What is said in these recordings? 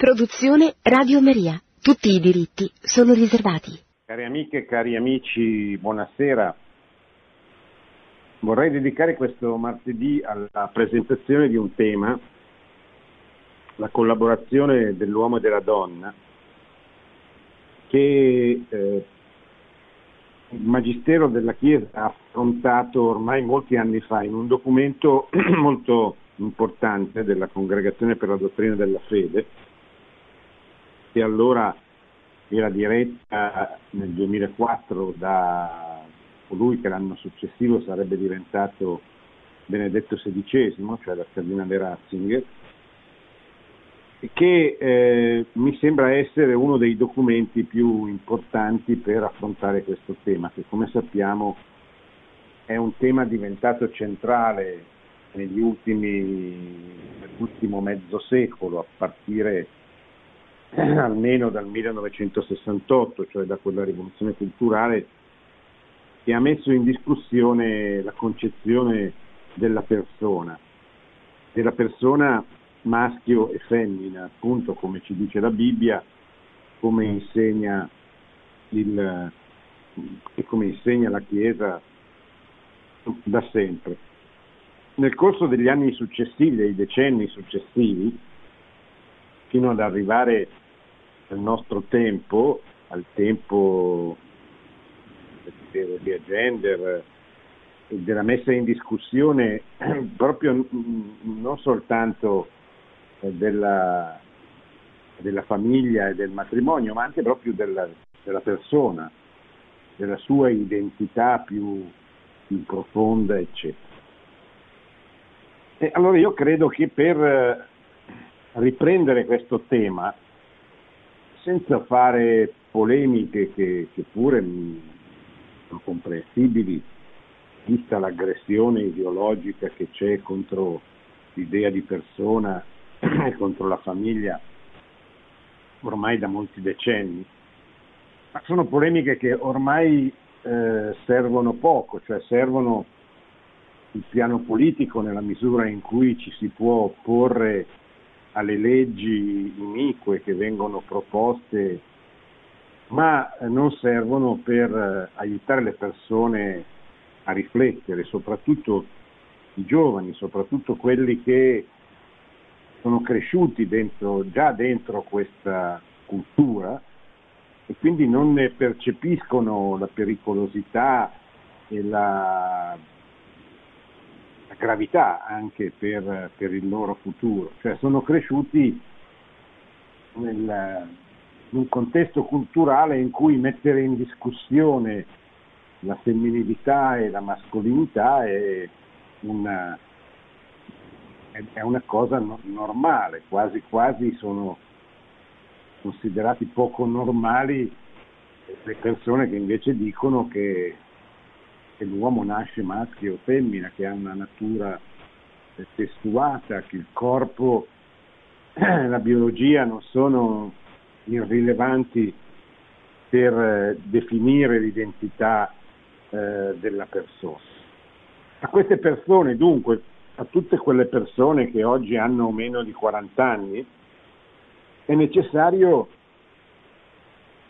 Produzione Radio Maria. Tutti i diritti sono riservati. Cari amiche cari amici, buonasera. Vorrei dedicare questo martedì alla presentazione di un tema, la collaborazione dell'uomo e della donna, che eh, il Magistero della Chiesa ha affrontato ormai molti anni fa in un documento molto importante della Congregazione per la Dottrina della Fede, che allora era diretta nel 2004 da colui che l'anno successivo sarebbe diventato Benedetto XVI, cioè da Cardinale Ratzinger, che eh, mi sembra essere uno dei documenti più importanti per affrontare questo tema, che come sappiamo è un tema diventato centrale negli ultimi, nell'ultimo mezzo secolo, a partire almeno dal 1968, cioè da quella rivoluzione culturale che ha messo in discussione la concezione della persona, della persona maschio e femmina, appunto come ci dice la Bibbia, come insegna, il, come insegna la Chiesa da sempre. Nel corso degli anni successivi, dei decenni successivi, fino ad arrivare al nostro tempo, al tempo dell'idea gender, della messa in discussione proprio non soltanto della, della famiglia e del matrimonio, ma anche proprio della, della persona, della sua identità più, più profonda, eccetera. E allora io credo che per riprendere questo tema, senza fare polemiche che, che pure sono comprensibili, vista l'aggressione ideologica che c'è contro l'idea di persona e contro la famiglia ormai da molti decenni, ma sono polemiche che ormai eh, servono poco, cioè servono il piano politico nella misura in cui ci si può opporre alle leggi inique che vengono proposte, ma non servono per eh, aiutare le persone a riflettere, soprattutto i giovani, soprattutto quelli che sono cresciuti dentro, già dentro questa cultura e quindi non ne percepiscono la pericolosità e la gravità anche per, per, il loro futuro, cioè sono cresciuti nel, in un contesto culturale in cui mettere in discussione la femminilità e la mascolinità è una, è una cosa normale, quasi quasi sono considerati poco normali le persone che invece dicono che, che l'uomo nasce maschio o femmina, che ha una natura testuata, che il corpo e la biologia non sono irrilevanti per eh, definire l'identità eh, della persona. A queste persone dunque a tutte quelle persone che oggi hanno meno di 40 anni, è necessario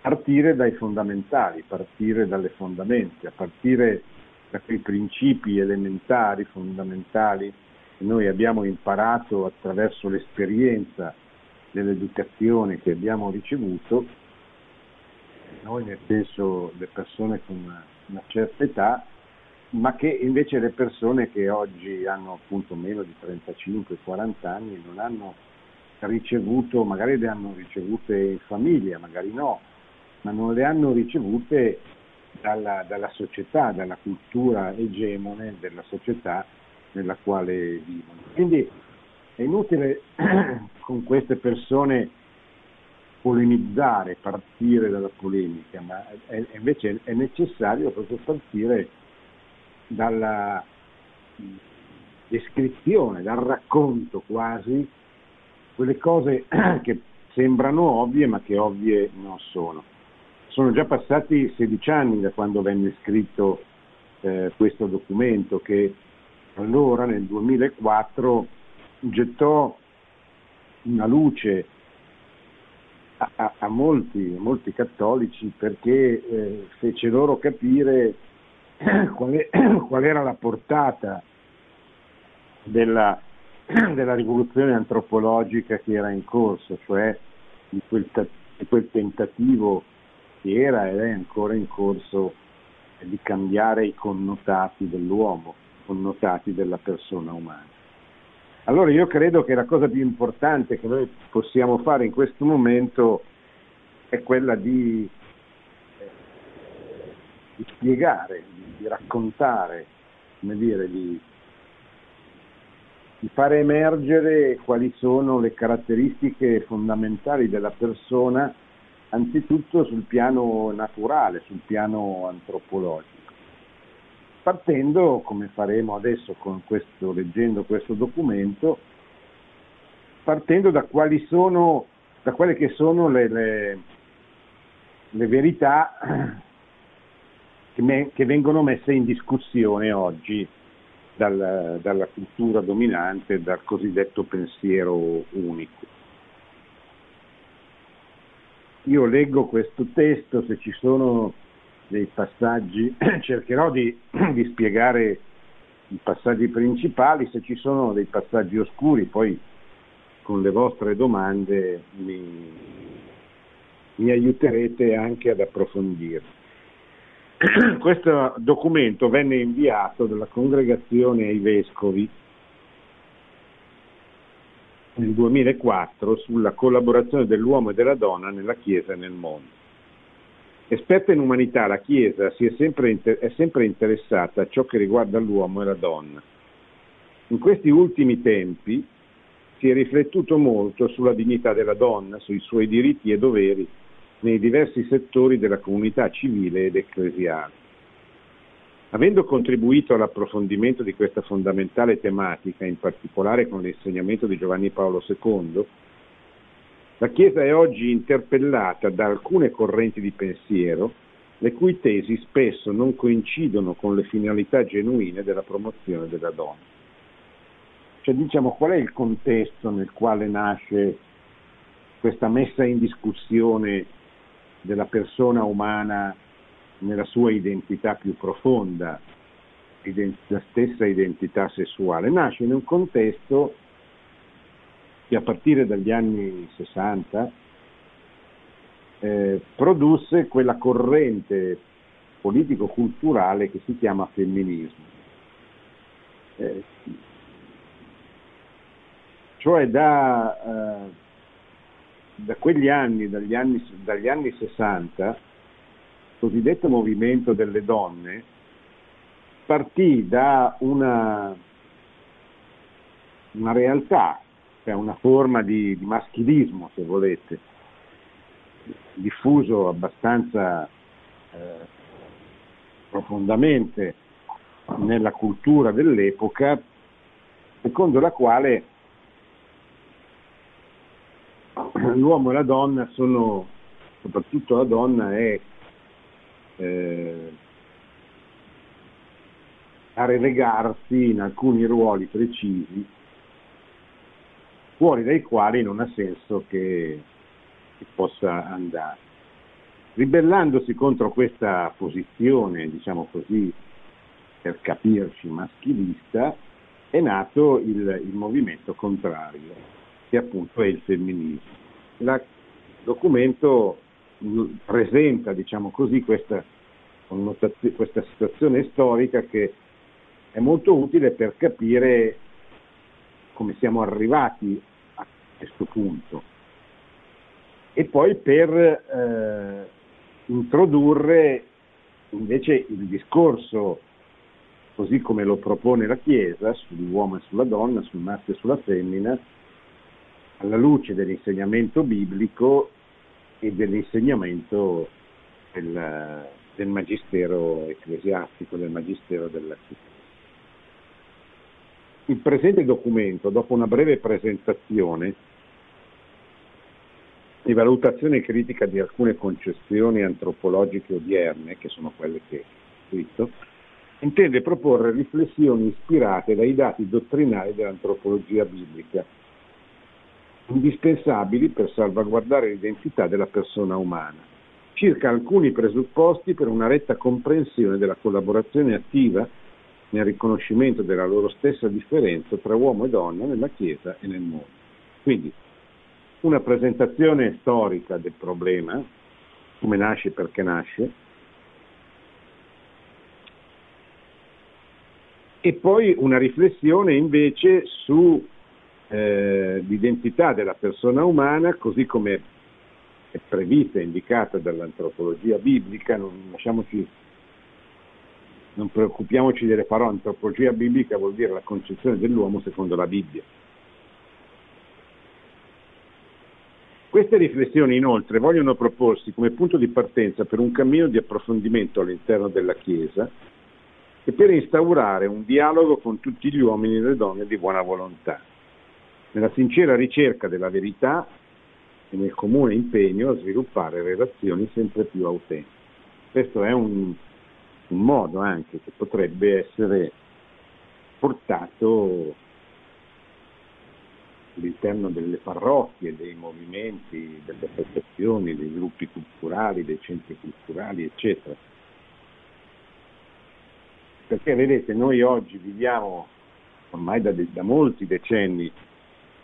partire dai fondamentali, partire dalle fondamenta, partire da quei principi elementari, fondamentali, che noi abbiamo imparato attraverso l'esperienza dell'educazione che abbiamo ricevuto, noi nel senso le persone con una, una certa età, ma che invece le persone che oggi hanno appunto meno di 35-40 anni non hanno ricevuto, magari le hanno ricevute in famiglia, magari no, ma non le hanno ricevute dalla, dalla società, dalla cultura egemone della società nella quale vivono. Quindi è inutile con queste persone polemizzare, partire dalla polemica, ma è, invece è necessario proprio partire dalla descrizione, dal racconto quasi, quelle cose che sembrano ovvie ma che ovvie non sono. Sono già passati 16 anni da quando venne scritto eh, questo documento che allora nel 2004 gettò una luce a, a, molti, molti, cattolici perché eh, fece loro capire qual, è, qual, era la portata della, della, rivoluzione antropologica che era in corso, cioè di quel, di quel tentativo era ed è ancora in corso di cambiare i connotati dell'uomo, i connotati della persona umana. Allora io credo che la cosa più importante che noi possiamo fare in questo momento è quella di, eh, di spiegare, di, di raccontare, come dire, di, di fare emergere quali sono le caratteristiche fondamentali della persona anzitutto sul piano naturale, sul piano antropologico. Partendo, come faremo adesso questo, leggendo questo documento, partendo da quali sono, da quelle che sono le, le, le verità che, me, che, vengono messe in discussione oggi dal, dalla cultura dominante, dal cosiddetto pensiero unico. Io leggo questo testo, se ci sono dei passaggi, cercherò di, di spiegare i passaggi principali, se ci sono dei passaggi oscuri, poi con le vostre domande mi, mi aiuterete anche ad approfondire. Questo documento venne inviato dalla congregazione ai vescovi nel 2004 sulla collaborazione dell'uomo e della donna nella Chiesa e nel mondo. Esperta in umanità, la Chiesa è sempre, inter- è sempre interessata a ciò che riguarda l'uomo e la donna. In questi ultimi tempi si è riflettuto molto sulla dignità della donna, sui suoi diritti e doveri nei diversi settori della comunità civile ed ecclesiale. Avendo contribuito all'approfondimento di questa fondamentale tematica, in particolare con l'insegnamento di Giovanni Paolo II, la Chiesa è oggi interpellata da alcune correnti di pensiero le cui tesi spesso non coincidono con le finalità genuine della promozione della donna. Cioè diciamo qual è il contesto nel quale nasce questa messa in discussione della persona umana nella sua identità più profonda, la stessa identità sessuale. Nasce in un contesto che a partire dagli anni 60 eh, produsse quella corrente politico-culturale che si chiama femminismo. Eh, cioè da, eh, da, quegli anni, dagli anni, dagli anni 60, cosiddetto movimento delle donne partì da una, una realtà, cioè una forma di, di, maschilismo, se volete, diffuso abbastanza eh, profondamente nella cultura dell'epoca, secondo la quale l'uomo e la donna sono, soprattutto la donna è eh, a relegarsi in alcuni ruoli precisi fuori dai quali non ha senso che, che possa andare. Ribellandosi contro questa posizione, diciamo così, per capirci maschilista, è nato il, il movimento contrario, che appunto è il femminismo. Il documento presenta diciamo così, questa, questa situazione storica che è molto utile per capire come siamo arrivati a questo punto. E poi per eh, introdurre invece il discorso così come lo propone la Chiesa sull'uomo e sulla donna, sul maschio e sulla femmina, alla luce dell'insegnamento biblico e dell'insegnamento del, del magistero ecclesiastico, del magistero della città. Il presente documento, dopo una breve presentazione e valutazione critica di alcune concezioni antropologiche odierne, che sono quelle che ho scritto, intende proporre riflessioni ispirate dai dati dottrinali dell'antropologia biblica indispensabili per salvaguardare l'identità della persona umana, circa alcuni presupposti per una retta comprensione della collaborazione attiva nel riconoscimento della loro stessa differenza tra uomo e donna nella Chiesa e nel mondo. Quindi una presentazione storica del problema, come nasce e perché nasce, e poi una riflessione invece sull'identità eh, della persona umana, così come è prevista e indicata dall'antropologia biblica, non, non preoccupiamoci delle parole, antropologia biblica vuol dire la concezione dell'uomo secondo la Bibbia. Queste riflessioni inoltre vogliono proporsi come punto di partenza per un cammino di approfondimento all'interno della Chiesa e per instaurare un dialogo con tutti gli uomini e le donne di buona volontà, nella sincera ricerca della verità e nel comune impegno a sviluppare relazioni sempre più autentiche. Questo è un, un modo anche che potrebbe essere portato all'interno delle parrocchie, dei movimenti, delle associazioni, dei gruppi culturali, dei centri culturali, eccetera. Perché vedete, noi oggi viviamo ormai da, da molti decenni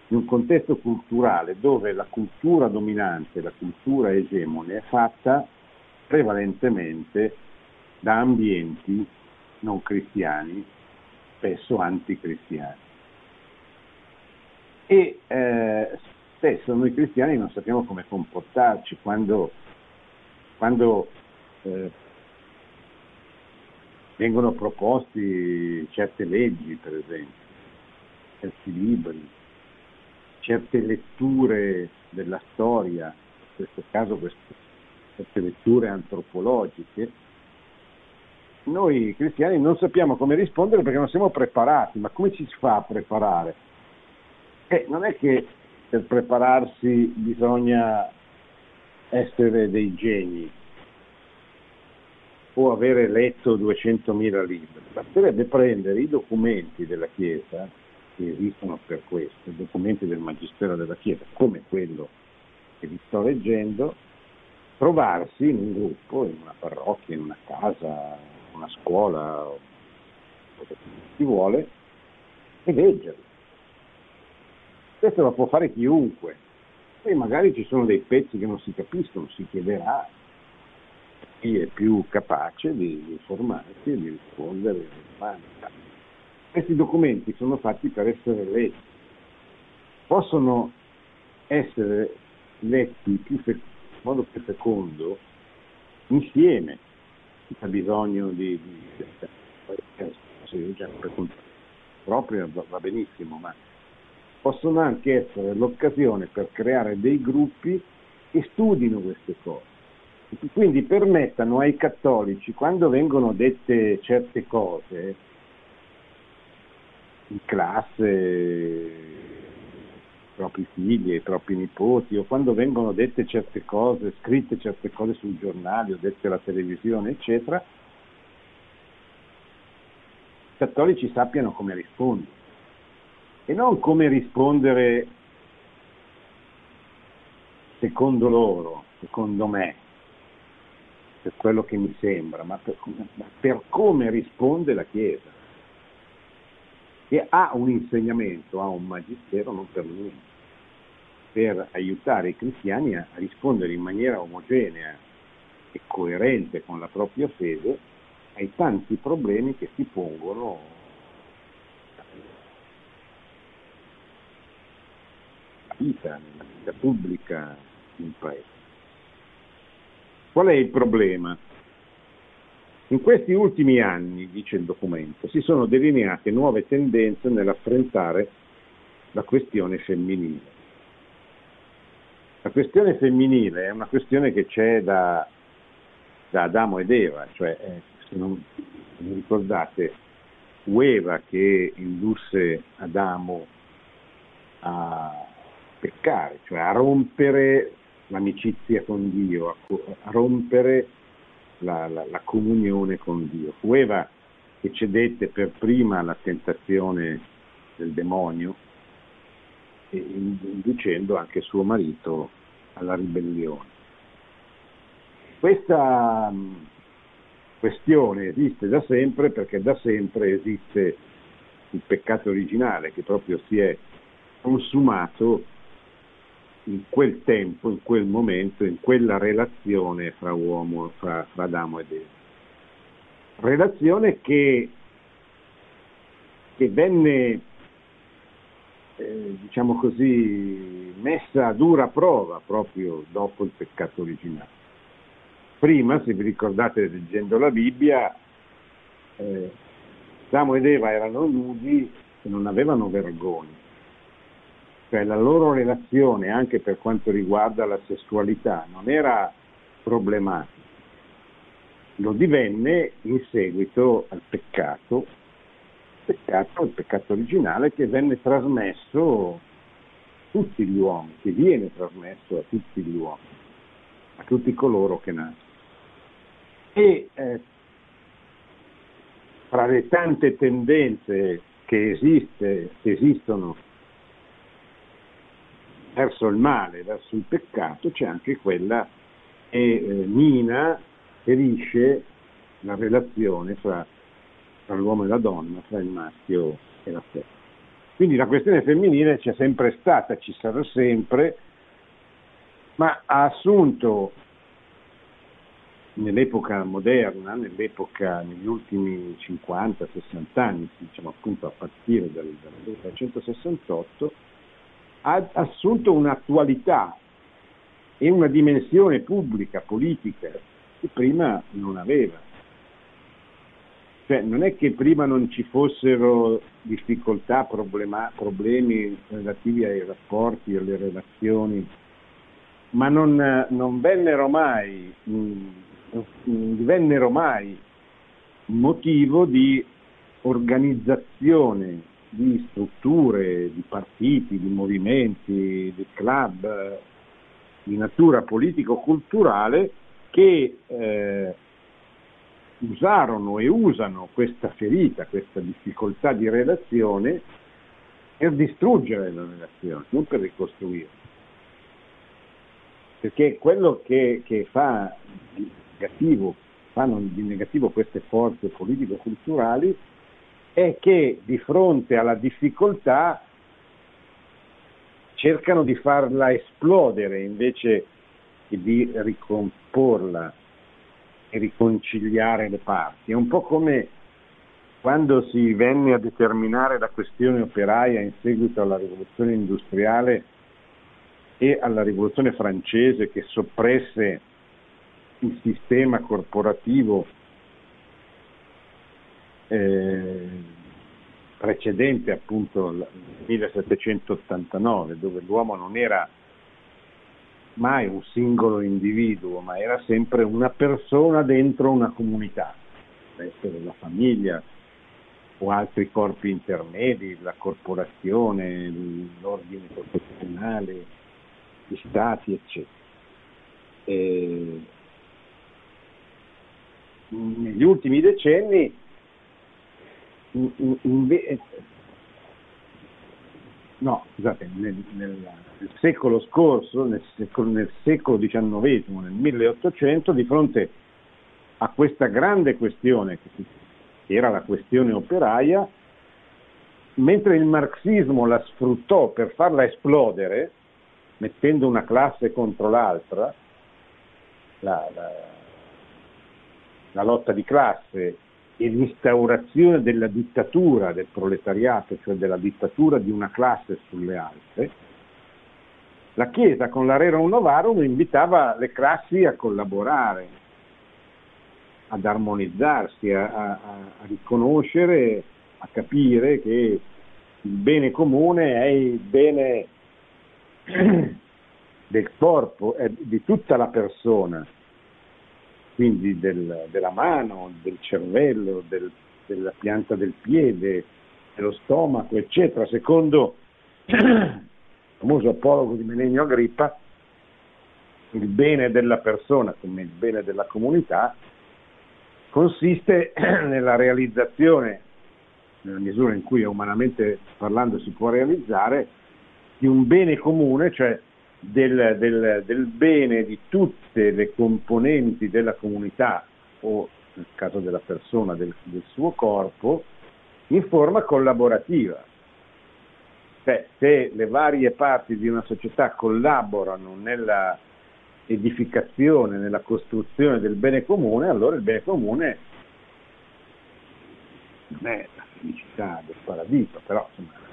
in un contesto culturale dove la cultura dominante, la cultura egemone è fatta prevalentemente da ambienti non cristiani, spesso anticristiani. E eh, spesso noi cristiani non sappiamo come comportarci quando, quando eh, vengono proposti certe leggi, per esempio, certi libri, certe letture della storia, in questo caso queste, queste letture antropologiche, noi cristiani non sappiamo come rispondere perché non siamo preparati, ma come ci si fa a preparare? Eh, non è che per prepararsi bisogna essere dei geni o avere letto 200.000 libri, basterebbe prendere i documenti della Chiesa che esistono per questo, documenti del Magistero della Chiesa, come quello che vi sto leggendo, trovarsi in un gruppo, in una parrocchia, in una casa, una scuola, o che si vuole, e leggerlo. Questo lo può fare chiunque. Poi magari ci sono dei pezzi che non si capiscono, si chiederà chi è più capace di informarsi e di rispondere alle domande. Questi documenti sono fatti per essere letti, possono essere letti fe- in modo più fecondo insieme, senza bisogno di, di, di, di proprio va benissimo, ma possono anche essere l'occasione per creare dei gruppi che studino queste cose. Quindi permettano ai cattolici, quando vengono dette certe cose, in classe propri figli, i propri nipoti, o quando vengono dette certe cose, scritte certe cose sui giornali o dette alla televisione, eccetera, i cattolici sappiano come rispondere. E non come rispondere secondo loro, secondo me, per quello che mi sembra, ma per, ma per come risponde la Chiesa che ha un insegnamento, ha un magistero non per niente, per aiutare i cristiani a rispondere in maniera omogenea e coerente con la propria fede ai tanti problemi che si pongono nella vita, nella vita pubblica di un paese. Qual è il problema? In questi ultimi anni, dice il documento, si sono delineate nuove tendenze nell'affrontare la questione femminile. La questione femminile è una questione che c'è da, da Adamo ed Eva, cioè eh, se non vi ricordate, fu Eva che indusse Adamo a peccare, cioè a rompere l'amicizia con Dio, a, a rompere la, la, la comunione con Dio. Fu Eva che cedette per prima alla tentazione del demonio inducendo anche suo marito alla ribellione. Questa questione esiste da sempre perché da sempre esiste il peccato originale che proprio si è consumato in quel tempo, in quel momento, in quella relazione fra uomo, fra, fra Adamo ed Eva. Relazione che, che venne, eh, diciamo così, messa a dura prova proprio dopo il peccato originale. Prima, se vi ricordate leggendo la Bibbia, eh, Adamo ed Eva erano nudi e non avevano vergogna cioè la loro relazione anche per quanto riguarda la sessualità non era problematica, lo divenne in seguito al peccato, peccato, il peccato originale che venne trasmesso a tutti gli uomini, che viene trasmesso a tutti gli uomini, a tutti coloro che nascono. E eh, fra le tante tendenze che, esiste, che esistono verso il male, verso il peccato, c'è anche quella che eh, mina, ferisce la relazione fra, fra, l'uomo e la donna, fra il maschio e la femmina. Quindi la questione femminile c'è sempre stata, ci sarà sempre, ma ha assunto nell'epoca moderna, nell'epoca, negli ultimi 50-60 anni, diciamo appunto a partire dal 1968, ha assunto un'attualità e una dimensione pubblica, politica, che prima non aveva. Cioè, non è che prima non ci fossero difficoltà, problema, problemi relativi ai rapporti, alle relazioni, ma non, non vennero mai, divennero mai motivo di organizzazione di strutture, di partiti, di movimenti, di club di natura politico-culturale che eh, usarono e usano questa ferita, questa difficoltà di relazione per distruggere la relazione, non per ricostruirla. Perché quello che, che fa di negativo, fanno di negativo queste forze politico-culturali è che di fronte alla difficoltà cercano di farla esplodere invece che di ricomporla e riconciliare le parti. È un po' come quando si venne a determinare la questione operaia in seguito alla rivoluzione industriale e alla rivoluzione francese che soppresse il sistema corporativo eh, precedente appunto il 1789, dove l'uomo non era mai un singolo individuo, ma era sempre una persona dentro una comunità, essere la famiglia o altri corpi intermedi, la corporazione, l'ordine professionale, gli stati, eccetera. E negli ultimi decenni Inve- no, scusate, nel, nel, nel, secolo scorso, nel secolo, nel secolo XIX, nel 1800, di fronte a questa grande questione, che era la questione operaia, mentre il marxismo la sfruttò per farla esplodere, mettendo una classe contro l'altra, la, la, la lotta di classe e l'instaurazione della dittatura del proletariato, cioè della dittatura di una classe sulle altre, la Chiesa con la Rerum Novarum invitava le classi a collaborare, ad armonizzarsi, a, a, a riconoscere, a capire che il bene comune è il bene del corpo, è di tutta la persona, quindi del, della mano, del cervello, del, della pianta del piede, dello stomaco, eccetera, secondo il famoso apologo di Melenio Agrippa, il bene della persona come il bene della comunità consiste nella realizzazione, nella misura in cui umanamente parlando si può realizzare, di un bene comune, cioè del, del, del, bene di tutte le componenti della comunità o nel caso della persona del, del suo corpo in forma collaborativa. Cioè, se le varie parti di una società collaborano nella edificazione, nella costruzione del bene comune, allora il bene comune non è la felicità del paradiso, però insomma,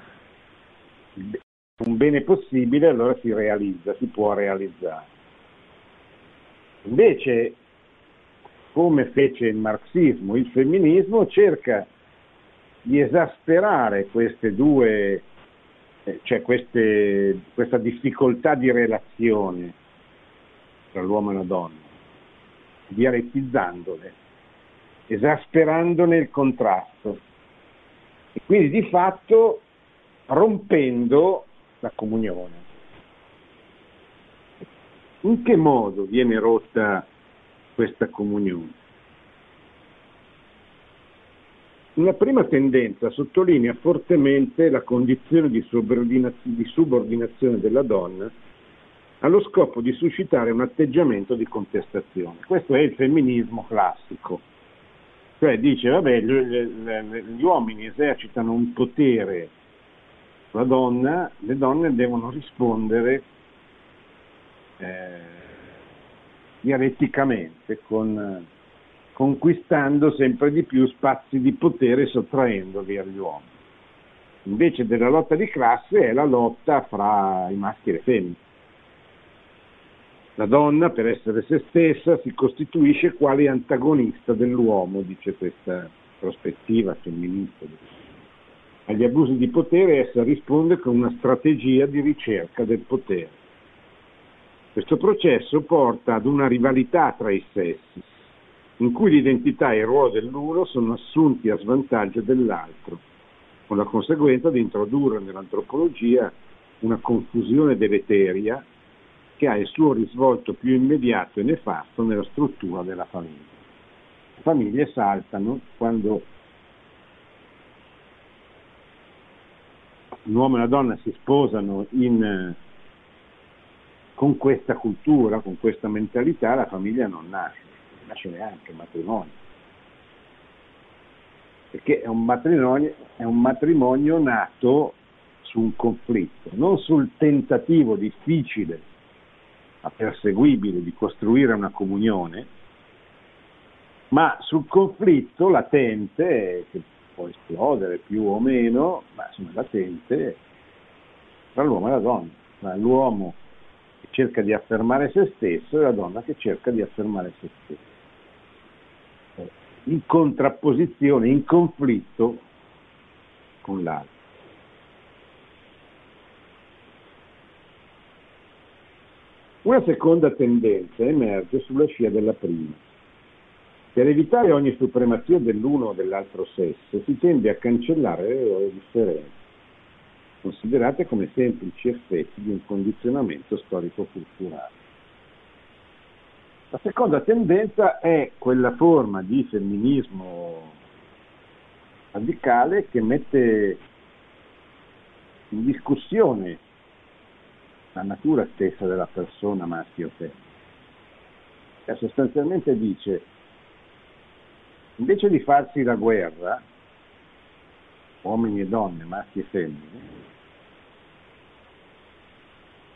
un bene possibile allora si realizza, si può realizzare. Invece, come fece il marxismo, il femminismo cerca di esasperare queste due, eh, cioè queste, questa difficoltà di relazione tra l'uomo e la donna, dialettizzandole, esasperandone il contrasto e quindi di fatto rompendo la comunione. In che modo viene rotta questa comunione? Una prima tendenza sottolinea fortemente la condizione di, di subordinazione della donna allo scopo di suscitare un atteggiamento di contestazione. Questo è il femminismo classico, cioè dice vabbè gli, uomini esercitano un potere la donna, le donne devono rispondere eh, dialetticamente, con, conquistando sempre di più spazi di potere sottraendoli agli uomini. Invece della lotta di classe è la lotta fra i maschi e le femmine. La donna, per essere se stessa, si costituisce quale antagonista dell'uomo, dice questa prospettiva femminista agli abusi di potere essa risponde con una strategia di ricerca del potere. Questo processo porta ad una rivalità tra i sessi, in cui l'identità e il ruolo dell'uno sono assunti a svantaggio dell'altro, con la conseguenza di introdurre nell'antropologia una confusione deleteria che ha il suo risvolto più immediato e nefasto nella struttura della famiglia. Le famiglie saltano quando un uomo e una donna si sposano in, con questa cultura, con questa mentalità, la famiglia non nasce, non nasce neanche il matrimonio. Perché è un matrimonio, è un matrimonio nato su un conflitto, non sul tentativo difficile, ma perseguibile di costruire una comunione, ma sul conflitto latente che può esplodere più o meno, ma insomma latente, tra l'uomo e la donna, tra l'uomo che cerca di affermare se stesso e la donna che cerca di affermare se stesso. Eh, in contrapposizione, in conflitto con l'altro. Una seconda tendenza emerge sulla scia della prima per evitare ogni supremazia dell'uno o dell'altro sesso si tende a cancellare le loro differenze, considerate come semplici effetti di un condizionamento storico-culturale. La seconda tendenza è quella forma di femminismo radicale che mette in discussione la natura stessa della persona maschio o femmina. Cioè sostanzialmente dice invece di farsi la guerra, uomini e donne, maschi e femmine,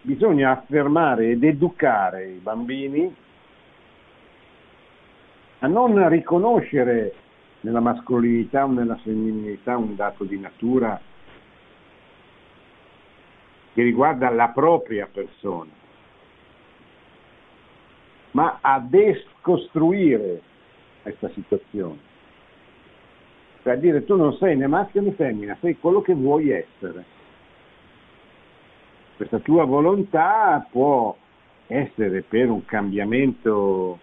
bisogna affermare ed educare i bambini a non riconoscere nella mascolinità o nella femminilità un dato di natura che riguarda la propria persona, ma a descostruire questa situazione. Cioè, dire tu non sei né maschio né femmina, sei quello che vuoi essere. Questa tua volontà può essere per un cambiamento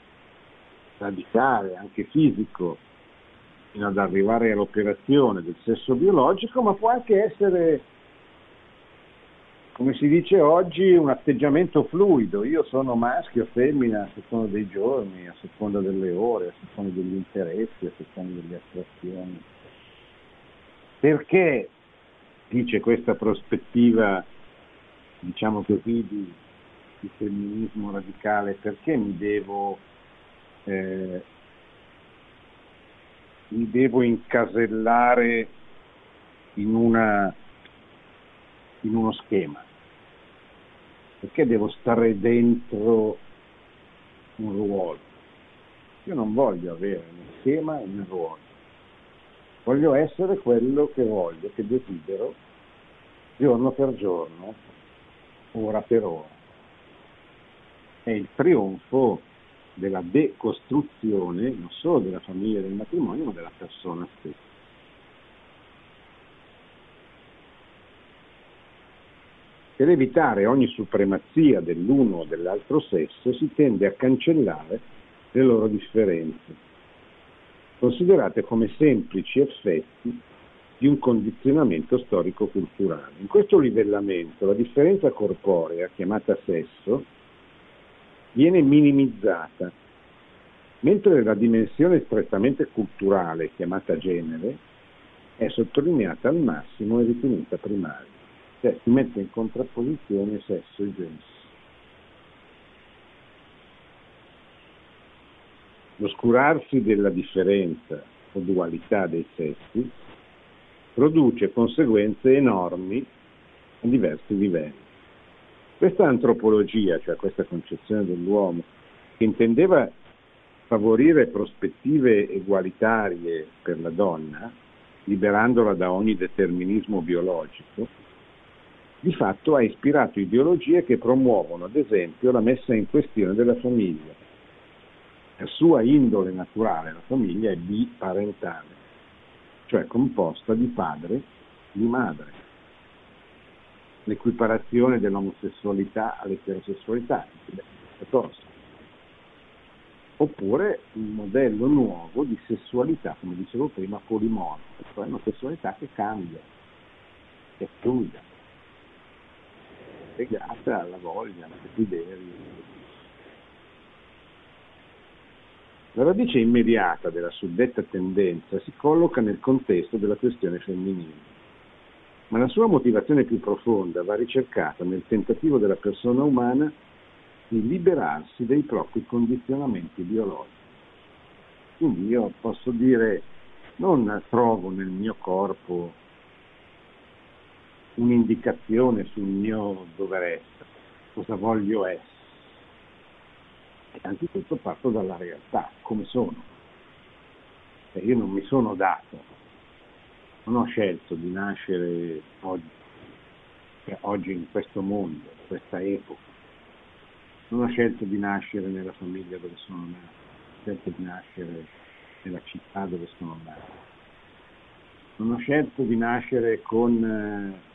radicale, anche fisico, fino ad arrivare all'operazione del sesso biologico, ma può anche essere come si dice oggi, un atteggiamento fluido. Io sono maschio, o femmina a seconda dei giorni, a seconda delle ore, a seconda degli interessi, a seconda delle attrazioni. Perché, dice questa prospettiva diciamo così, di, di femminismo radicale, perché mi devo, eh, mi devo incasellare in, una, in uno schema? Perché devo stare dentro un ruolo? Io non voglio avere un schema e un ruolo. Voglio essere quello che voglio, che desidero, giorno per giorno, ora per ora. È il trionfo della decostruzione non solo della famiglia e del matrimonio, ma della persona stessa. Per evitare ogni supremazia dell'uno o dell'altro sesso si tende a cancellare le loro differenze, considerate come semplici effetti di un condizionamento storico-culturale. In questo livellamento la differenza corporea, chiamata sesso, viene minimizzata, mentre la dimensione strettamente culturale, chiamata genere, è sottolineata al massimo e ritenuta primaria, cioè si mette in contrapposizione sesso e genere. L'oscurarsi della differenza o dualità dei sessi produce conseguenze enormi a diversi livelli. Questa antropologia, cioè questa concezione dell'uomo, che intendeva favorire prospettive egualitarie per la donna, liberandola da ogni determinismo biologico, di fatto ha ispirato ideologie che promuovono, ad esempio, la messa in questione della famiglia, la sua indole naturale, la famiglia, è biparentale, cioè composta di padre e di madre. L'equiparazione dell'omosessualità all'eterosessualità, cosa. Oppure un modello nuovo di sessualità, come dicevo prima, polimorfa, cioè una sessualità che cambia, che è fluida, legata alla voglia, al desiderio, La radice immediata della suddetta tendenza si colloca nel contesto della questione femminile, ma la sua motivazione più profonda va ricercata nel tentativo della persona umana di liberarsi dei propri condizionamenti biologici. Quindi io posso dire, non trovo nel mio corpo un'indicazione sul mio dover essere, cosa voglio essere anzitutto parto dalla realtà, come sono. E io non mi sono dato, non ho scelto di nascere oggi, cioè oggi in questo mondo, in questa epoca. Non ho scelto di nascere nella famiglia dove sono nato, ho scelto di nascere nella città dove sono nato. Non ho scelto di nascere con eh,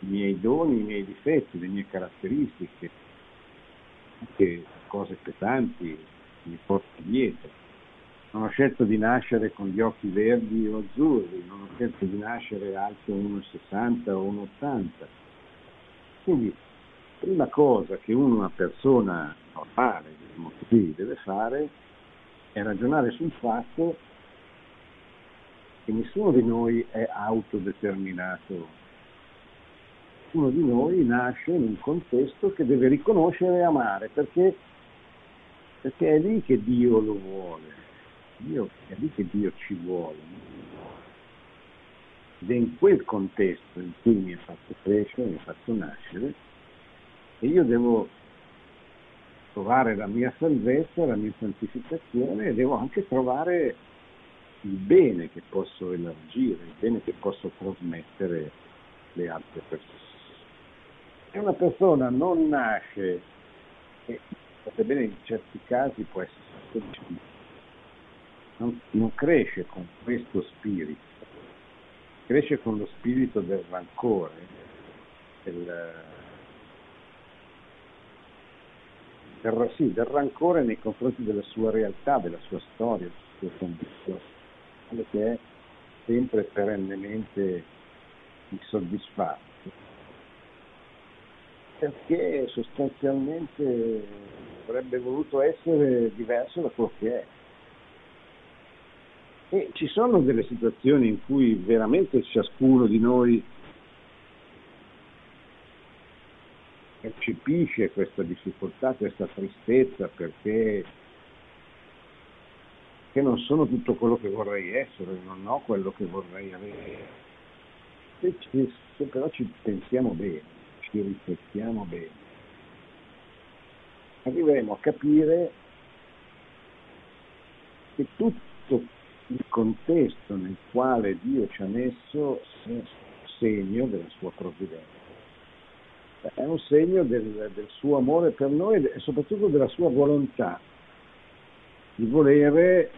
i miei doni, i miei difetti, le mie caratteristiche, anche cose pesanti mi porto dietro. Non ho scelto di nascere con gli occhi verdi o azzurri, non ho scelto di nascere alto 1,60 o 1,80. Quindi, prima cosa che una persona normale, diciamo così, deve fare è ragionare sul fatto che nessuno di noi è autodeterminato ciascuno di noi nasce in un contesto che deve riconoscere e amare, perché, perché è lì che Dio lo vuole, Dio, è lì che Dio ci vuole. Ed è in quel contesto in cui mi ha fatto crescere, mi ha fatto nascere, e io devo trovare la mia salvezza, la mia santificazione e devo anche trovare il bene che posso elargire, il bene che posso trasmettere alle altre persone se una persona non nasce, e sebbene in certi casi può essere non, non cresce con questo spirito, cresce con lo spirito del rancore, del, del, sì, del rancore nei confronti della sua realtà, della sua storia, della sua condizione, che è sempre perennemente insoddisfatto perché sostanzialmente avrebbe voluto essere diverso da quello che è. E ci sono delle situazioni in cui veramente ciascuno di noi percepisce questa difficoltà, questa tristezza perché, non sono tutto quello che vorrei essere, non ho quello che vorrei avere. Se, ci, se però ci pensiamo bene, ci riflettiamo bene, arriveremo a capire che tutto il contesto nel quale Dio ci ha messo è segno della sua provvidenza. È un segno del, del suo amore per noi e soprattutto della sua volontà di volere,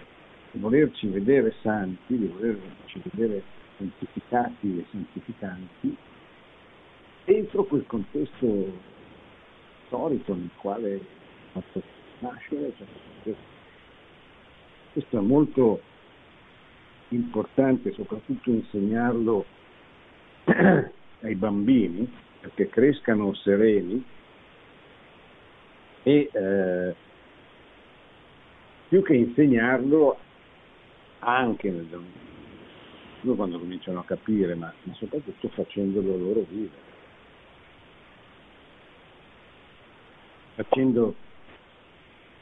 di volerci vedere santi, di volerci vedere santificati e santificanti dentro quel contesto storico nel quale fatto nascere. Cioè, questo è molto importante soprattutto insegnarlo ai bambini perché crescano sereni e eh, più che insegnarlo anche nel, quando cominciano a capire, ma, ma soprattutto facendolo loro vivere, facendo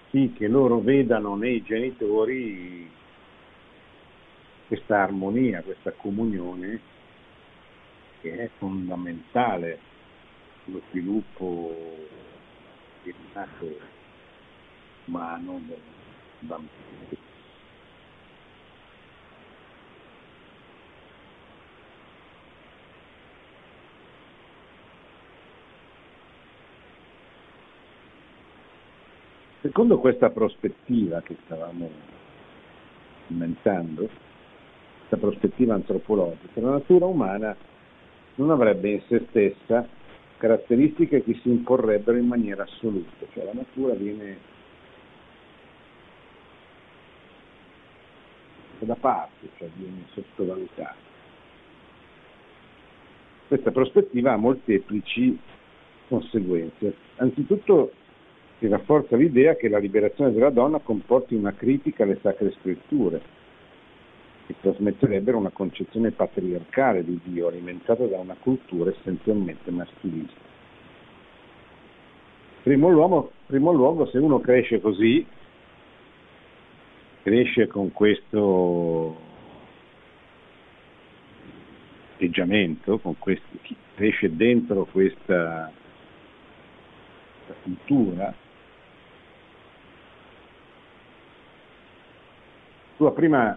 sì che loro vedano nei genitori questa armonia, questa comunione che è fondamentale lo sviluppo del nato umano del bambino. Secondo questa prospettiva che stavamo commentando, questa prospettiva antropologica, la natura umana non avrebbe in se stessa caratteristiche che si imporrebbero in maniera assoluta, cioè la natura viene da parte, cioè viene sottovalutata. Questa prospettiva ha molteplici conseguenze. Anzitutto si rafforza l'idea che la liberazione della donna comporti una critica alle sacre scritture, che trasmetterebbero una concezione patriarcale di Dio alimentata da una cultura essenzialmente maschilista. Primo, luogo, primo luogo, se uno cresce così, cresce con questo atteggiamento, con questo, cresce dentro questa cultura, tua prima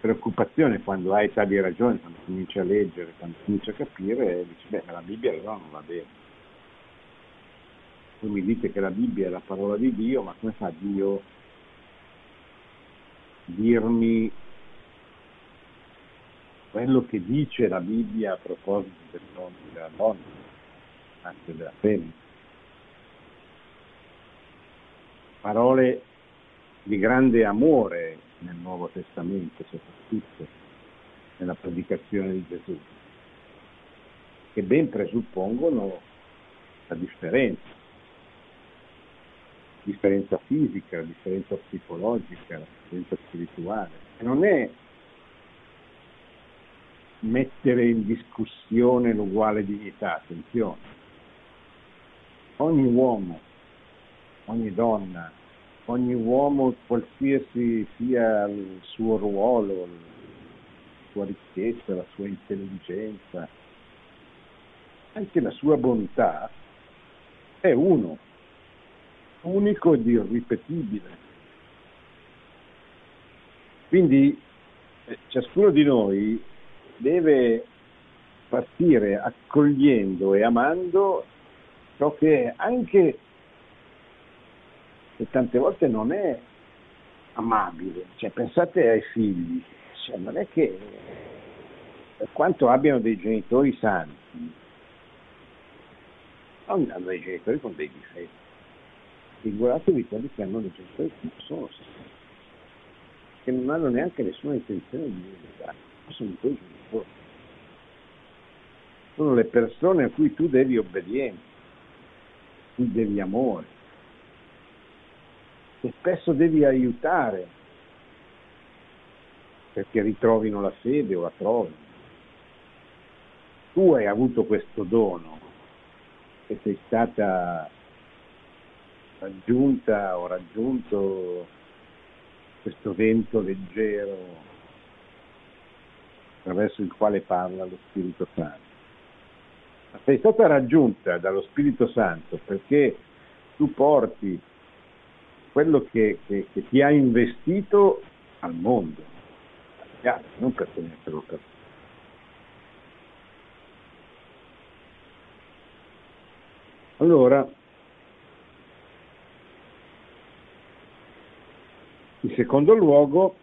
preoccupazione quando hai età di ragione, quando cominci a leggere, quando cominci a capire, dici, beh, la Bibbia allora non va bene. Voi mi dite che la Bibbia è la parola di Dio, ma come fa Dio dirmi quello che dice la Bibbia a proposito dell'uomo e della donna, anche della femmina? Parole di grande amore nel Nuovo Testamento soprattutto, nella predicazione di Gesù, che ben presuppongono la differenza, la differenza fisica, la differenza psicologica, la differenza spirituale. Non è mettere in discussione l'uguale dignità, attenzione. Ogni uomo, ogni donna, ogni uomo, qualsiasi sia il suo ruolo, la sua ricchezza, la sua intelligenza, anche la sua bontà, è uno, unico ed irripetibile. Quindi eh, ciascuno di noi deve partire accogliendo e amando ciò che anche e tante volte non è amabile. Cioè, pensate ai figli, cioè, non è che per quanto abbiano dei genitori santi, hanno dei genitori con dei difetti. Figuratevi quelli che hanno dei genitori che non sono santi, che non hanno neanche nessuna intenzione di diventare, sono i tuoi genitori. Sono le persone a cui tu devi obbedienza, cui devi amore che spesso devi aiutare perché ritrovino la fede o la trovino. Tu hai avuto questo dono che sei stata raggiunta o raggiunto questo vento leggero attraverso il quale parla lo Spirito Santo. Ma sei stata raggiunta dallo Spirito Santo perché tu porti quello che, che, che ti ha investito al mondo, non per tenertelo per te. Allora, in secondo luogo,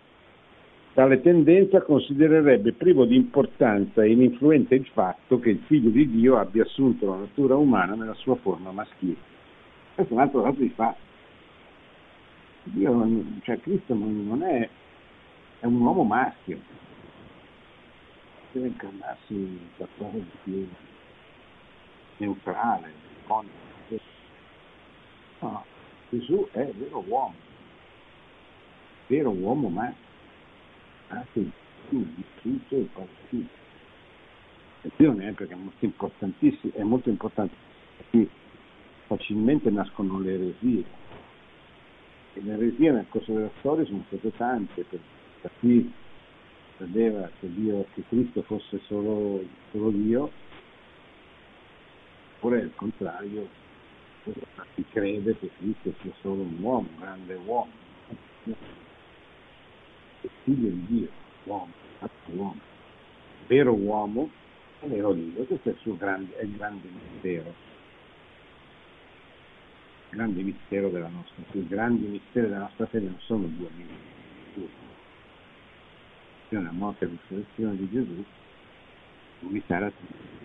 tale tendenza considererebbe privo di importanza e ininfluente il fatto che il figlio di Dio abbia assunto la natura umana nella sua forma maschile. Questo è un altro dato di fatto. Dio, cioè Cristo non è, è un uomo maschio, deve incarnarsi qualcosa di più neutrale, no, Gesù è vero uomo, vero uomo maschio, anche il difficile e poi Attenzione, perché è molto importantissimo, è molto importante, perché facilmente nascono le eresie e le eresie nel corso della storia sono state tante, per, per chi credeva che, Dio, che Cristo fosse solo, solo Dio, oppure il contrario, chi crede che Cristo sia solo un uomo, un grande uomo, il figlio di Dio, uomo, uomo, vero uomo, vero Dio, questo è il suo grande, è il grande mistero grande mistero della nostra fede. I grandi misteri della nostra fede non sono due misteri. La morte e risurrezione di Gesù, unità a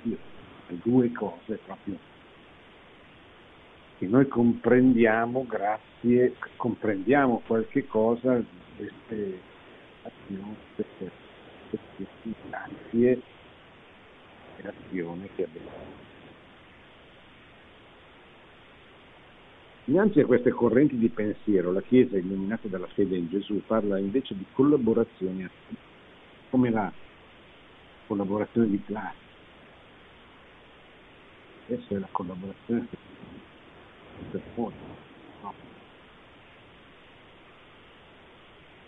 Dio. Le due cose proprio che noi comprendiamo grazie, comprendiamo qualche cosa di queste azioni, queste, queste grazie e azioni che abbiamo. Innanzi a queste correnti di pensiero, la Chiesa, illuminata dalla fede in Gesù, parla invece di collaborazioni attive, come la collaborazione di classe. Questa è la collaborazione per fuori, no.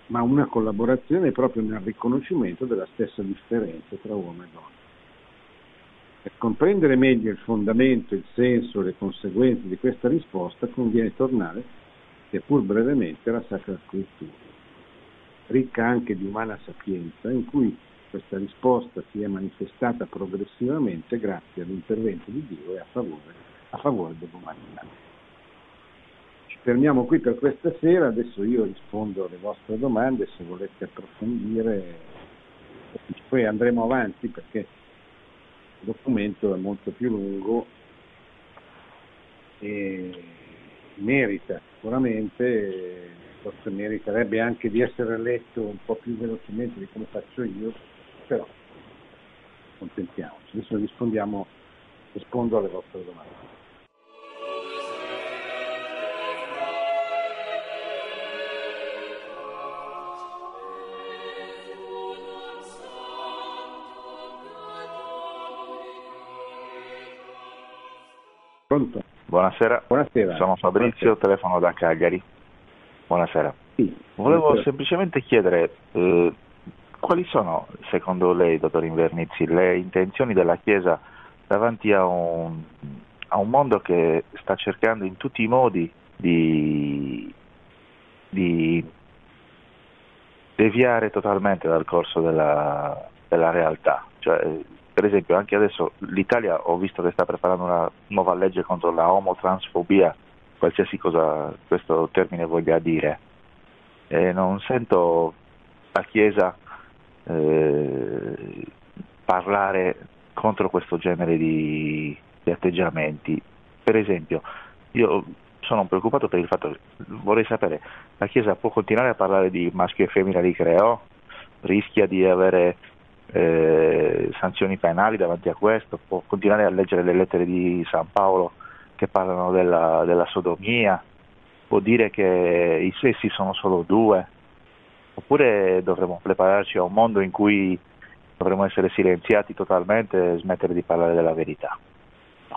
ma una collaborazione proprio nel riconoscimento della stessa differenza tra uomo e donna. Per comprendere meglio il fondamento, il senso e le conseguenze di questa risposta conviene tornare, seppur brevemente, alla Sacra Scrittura, ricca anche di umana sapienza, in cui questa risposta si è manifestata progressivamente grazie all'intervento di Dio e a favore, a favore dell'umanità. Ci fermiamo qui per questa sera, adesso io rispondo alle vostre domande, se volete approfondire, poi andremo avanti perché documento è molto più lungo e merita sicuramente, forse meriterebbe anche di essere letto un po' più velocemente di come faccio io, però contentiamoci. Adesso rispondiamo, rispondo alle vostre domande. Pronto? Buonasera. Buonasera. Sono Fabrizio, Buonasera. telefono da Cagliari. Buonasera. Sì. Volevo Buonasera. semplicemente chiedere eh, quali sono, secondo lei, dottor Invernizzi, le intenzioni della Chiesa davanti a un, a un mondo che sta cercando in tutti i modi di, di deviare totalmente dal corso della, della realtà. Cioè, per esempio anche adesso l'Italia ho visto che sta preparando una nuova legge contro la omotransfobia, qualsiasi cosa questo termine voglia dire. E non sento la Chiesa eh, parlare contro questo genere di, di atteggiamenti. Per esempio, io sono preoccupato per il fatto che vorrei sapere, la Chiesa può continuare a parlare di maschio e femmina di Creo? Rischia di avere eh, sanzioni penali davanti a questo, può continuare a leggere le lettere di San Paolo che parlano della, della sodomia, può dire che i sessi sono solo due, oppure dovremmo prepararci a un mondo in cui dovremmo essere silenziati totalmente e smettere di parlare della verità.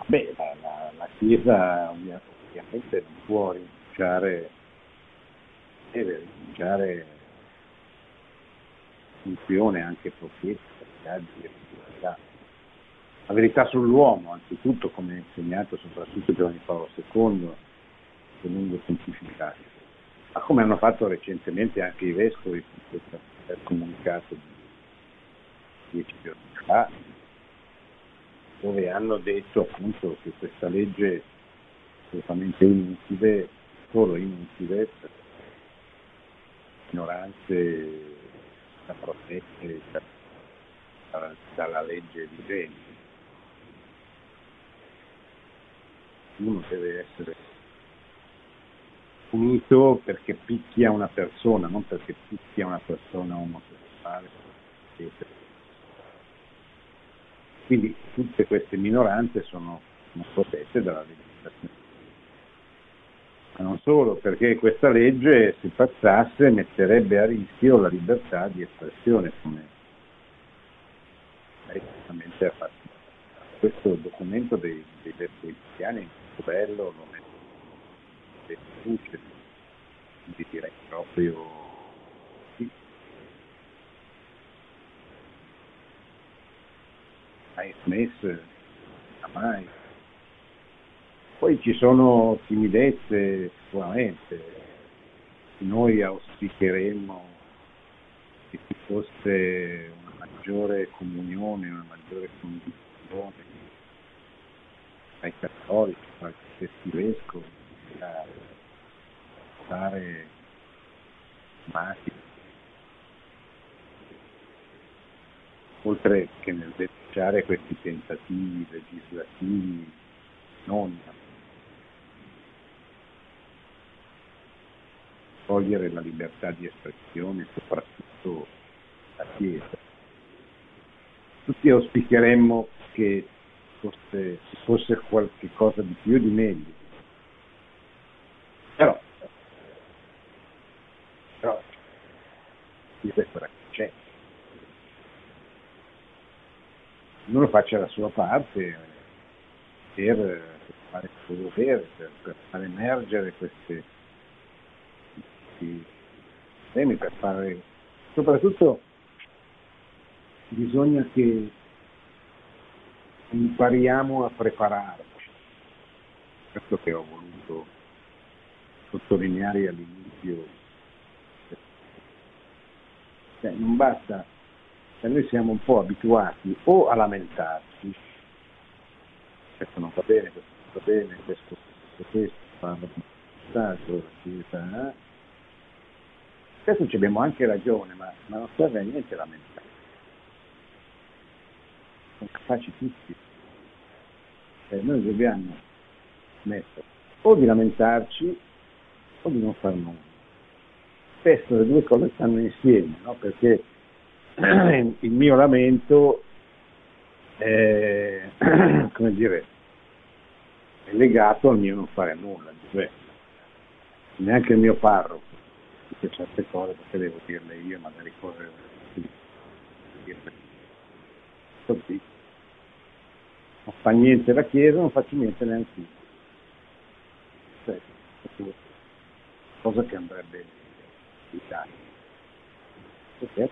Beh, la, la, la Chiesa ovviamente non può rinunciare, deve rinunciare funzione anche profetica, di verità. La verità sull'uomo, anzitutto, come insegnato soprattutto Giovanni Paolo II, lungo semplificato, ma come hanno fatto recentemente anche i vescovi con questo comunicato di dieci giorni fa, dove hanno detto appunto che questa legge assolutamente inutile, solo inutile, per ignoranze da protette da, dalla legge vigente. Uno deve essere punito perché picchia una persona, non perché picchia una persona omosessuale. Quindi tutte queste minoranze sono protette dalla legislazione. Ma non solo, perché questa legge, se passasse, metterebbe a rischio la libertà di espressione, come lei giustamente ha fatto. Questo documento dei, dei cristiani è molto bello, lo mette in luce, direi proprio mai smesso, mai. Poi ci sono timidezze sicuramente, noi auspicheremmo che ci fosse una maggiore comunione, una maggiore condivisione ai cattolici, qualche vescovo, a fare mati, oltre che nel denunciare questi tentativi legislativi non togliere la libertà di espressione, soprattutto la Chiesa. Tutti auspicheremmo che fosse, fosse qualche cosa di più e di meglio. Però, però questa c'è. Ognuno faccia la sua parte per fare il suo dovere, per, per far emergere queste, questi temi, per fare soprattutto bisogna che impariamo a prepararci. Questo che ho voluto sottolineare all'inizio. Cioè, non basta, cioè noi siamo un po' abituati o a lamentarci, questo non va bene, questo non va bene, questo, questo, questo, parla di stato, la Questo ci abbiamo anche ragione, ma, ma non serve a niente lamentare. Sono capaci tutti. Eh, noi dobbiamo smettere o di lamentarci o di non far nulla. Spesso le due cose stanno insieme, no? perché il mio lamento è, dire, è legato al mio non fare nulla, cioè neanche il mio parroco dice certe cose perché devo dirle io, magari correre così. Non fa niente la Chiesa, non faccio niente neanche io. Cioè, cosa che andrebbe evitare. Perché è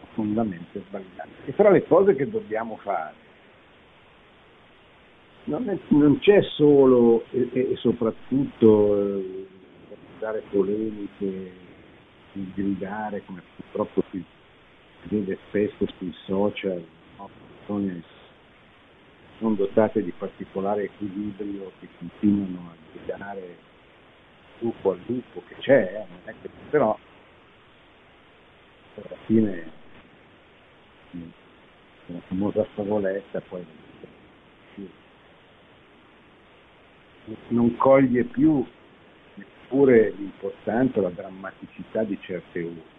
profondamente sbagliato. E fra le cose che dobbiamo fare non, è, non c'è solo e, e soprattutto eh, dare polemiche, gridare come purtroppo si vede spesso sui social, no? persone non dotate di particolare equilibrio che continuano a gridare lupo al lupo che c'è, eh, che, però alla fine la famosa favoletta poi non coglie più neppure l'importanza, la drammaticità di certe ore.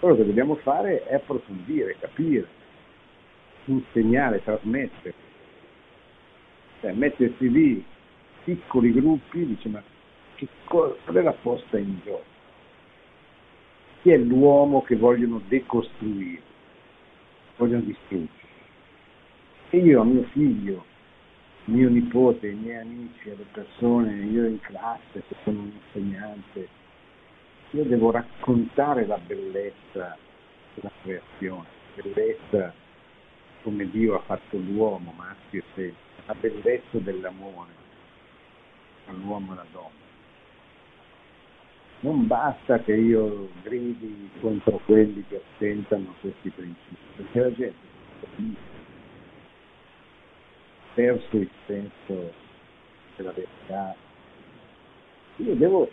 Quello che dobbiamo fare è approfondire, capire, insegnare, trasmettere. Cioè mettersi lì piccoli gruppi, dice ma che cosa, qual è la posta in gioco? Chi è l'uomo che vogliono decostruire, vogliono distruggere? E io a mio figlio mio nipote, i miei amici, le persone, io in classe, se sono un insegnante, io devo raccontare la bellezza della creazione, la bellezza come Dio ha fatto l'uomo, maschio e femmina, la bellezza dell'amore all'uomo e alla donna. Non basta che io gridi contro quelli che ostentano questi principi, perché la gente ha perso il senso della verità. Io devo,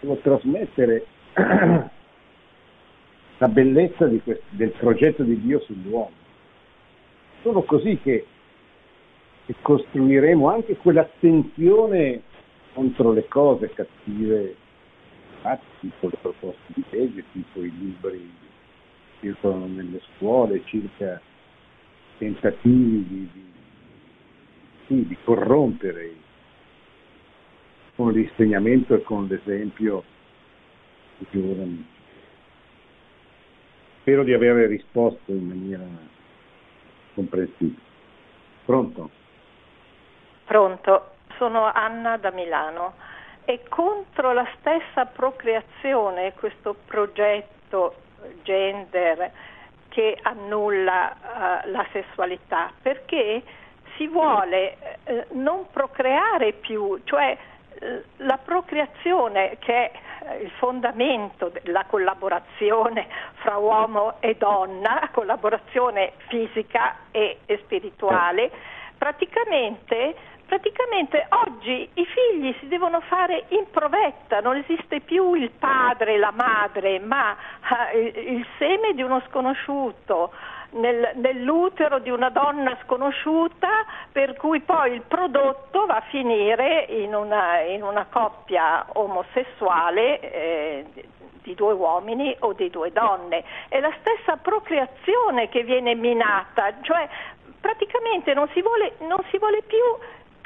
devo trasmettere la bellezza questo, del progetto di Dio sull'uomo. Solo così che, che costruiremo anche quell'attenzione contro le cose cattive, tipo le proposte di legge, tipo i libri che circolano nelle scuole circa tentativi di, di, sì, di corrompere con l'insegnamento e con l'esempio i giovani. Spero di aver risposto in maniera comprensibile. Pronto? Pronto, sono Anna da Milano e contro la stessa procreazione questo progetto gender che annulla uh, la sessualità perché si vuole uh, non procreare più, cioè uh, la procreazione che è il fondamento della collaborazione fra uomo e donna, collaborazione fisica e, e spirituale, praticamente, praticamente, oggi i figli si devono fare in provetta, non esiste più il padre, la madre, ma eh, il seme di uno sconosciuto nel, nell'utero di una donna sconosciuta per cui poi il prodotto va a finire in una, in una coppia omosessuale eh, di due uomini o di due donne. È la stessa procreazione che viene minata, cioè praticamente non si vuole, non si vuole più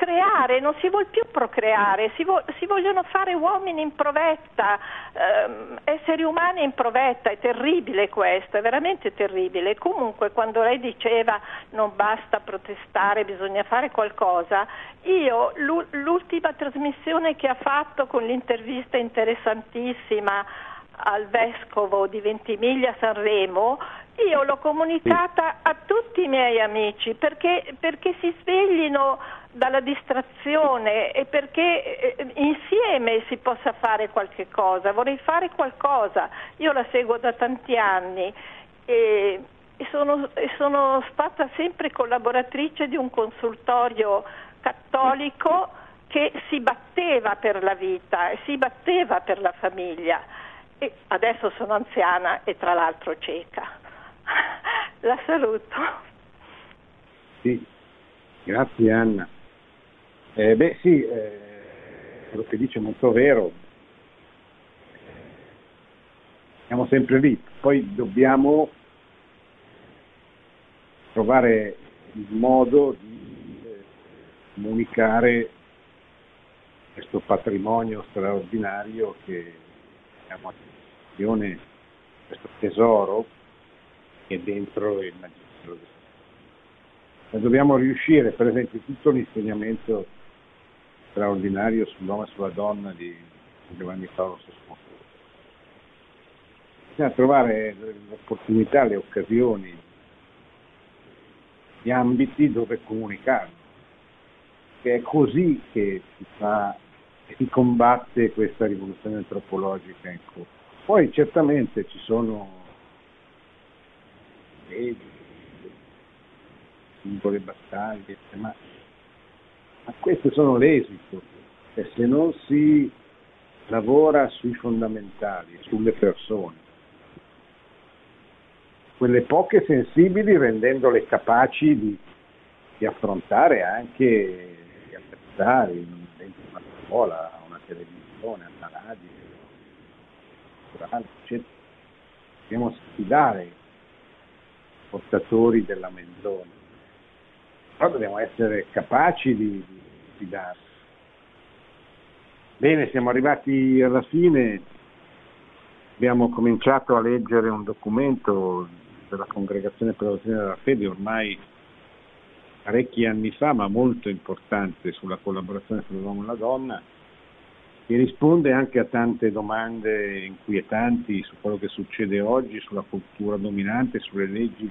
creare, non si vuole più procreare, si, vo- si, vogliono fare uomini in provetta, ehm, esseri umani in provetta, è terribile questo, è veramente terribile. Comunque quando lei diceva non basta protestare, bisogna fare qualcosa, io l'ultima trasmissione che ha fatto con l'intervista interessantissima al vescovo di Ventimiglia Sanremo, io l'ho comunicata a tutti i miei amici perché, perché si sveglino dalla distrazione e perché eh, insieme si possa fare qualche cosa. Vorrei fare qualcosa. Io la seguo da tanti anni e, sono, sono stata sempre collaboratrice di un consultorio cattolico che si batteva per la vita e si batteva per la famiglia. E adesso sono anziana e tra l'altro cieca. La saluto. Sì, grazie Anna. Eh, beh sì, eh, quello che dice è molto vero, siamo sempre lì, poi dobbiamo trovare il modo di eh, comunicare questo patrimonio straordinario che abbiamo a disposizione, questo tesoro che è dentro il magistro. Dobbiamo riuscire, per esempio, tutto l'insegnamento straordinario sull'uomo e sulla donna di Giovanni Paolo II. Bisogna trovare l'opportunità, le occasioni, gli ambiti dove comunicare, che è così che si fa e si combatte questa rivoluzione antropologica in. Poi certamente ci sono leggi, singole battaglie, ma ma queste sono l'esito, e se non si lavora sui fondamentali, sulle persone, quelle poche sensibili rendendole capaci di, di affrontare anche gli avversari dentro una scuola, una televisione, una radio, eccetera. Dobbiamo sfidare i portatori della menzogna però dobbiamo essere capaci di, di fidarsi. Bene, siamo arrivati alla fine, abbiamo cominciato a leggere un documento della Congregazione per la dottrina della fede ormai parecchi anni fa, ma molto importante sulla collaborazione tra l'uomo e la donna, che risponde anche a tante domande inquietanti su quello che succede oggi, sulla cultura dominante, sulle leggi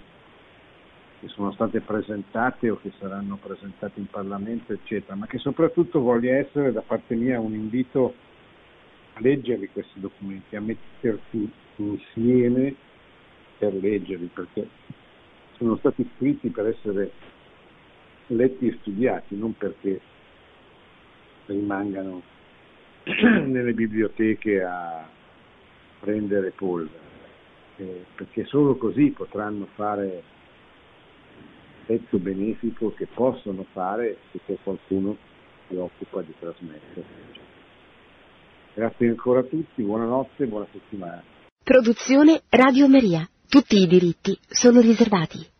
che sono state presentate o che saranno presentate in Parlamento, eccetera, ma che soprattutto voglia essere da parte mia un invito a leggerli questi documenti, a mettersi insieme per leggerli, perché sono stati scritti per essere letti e studiati, non perché rimangano nelle biblioteche a prendere polvere, eh, perché solo così potranno fare l'effetto benefico che possono fare se c'è qualcuno si occupa di trasmettere. Grazie ancora a tutti, buonanotte e buona settimana. Produzione Radio Maria. Tutti i diritti sono riservati.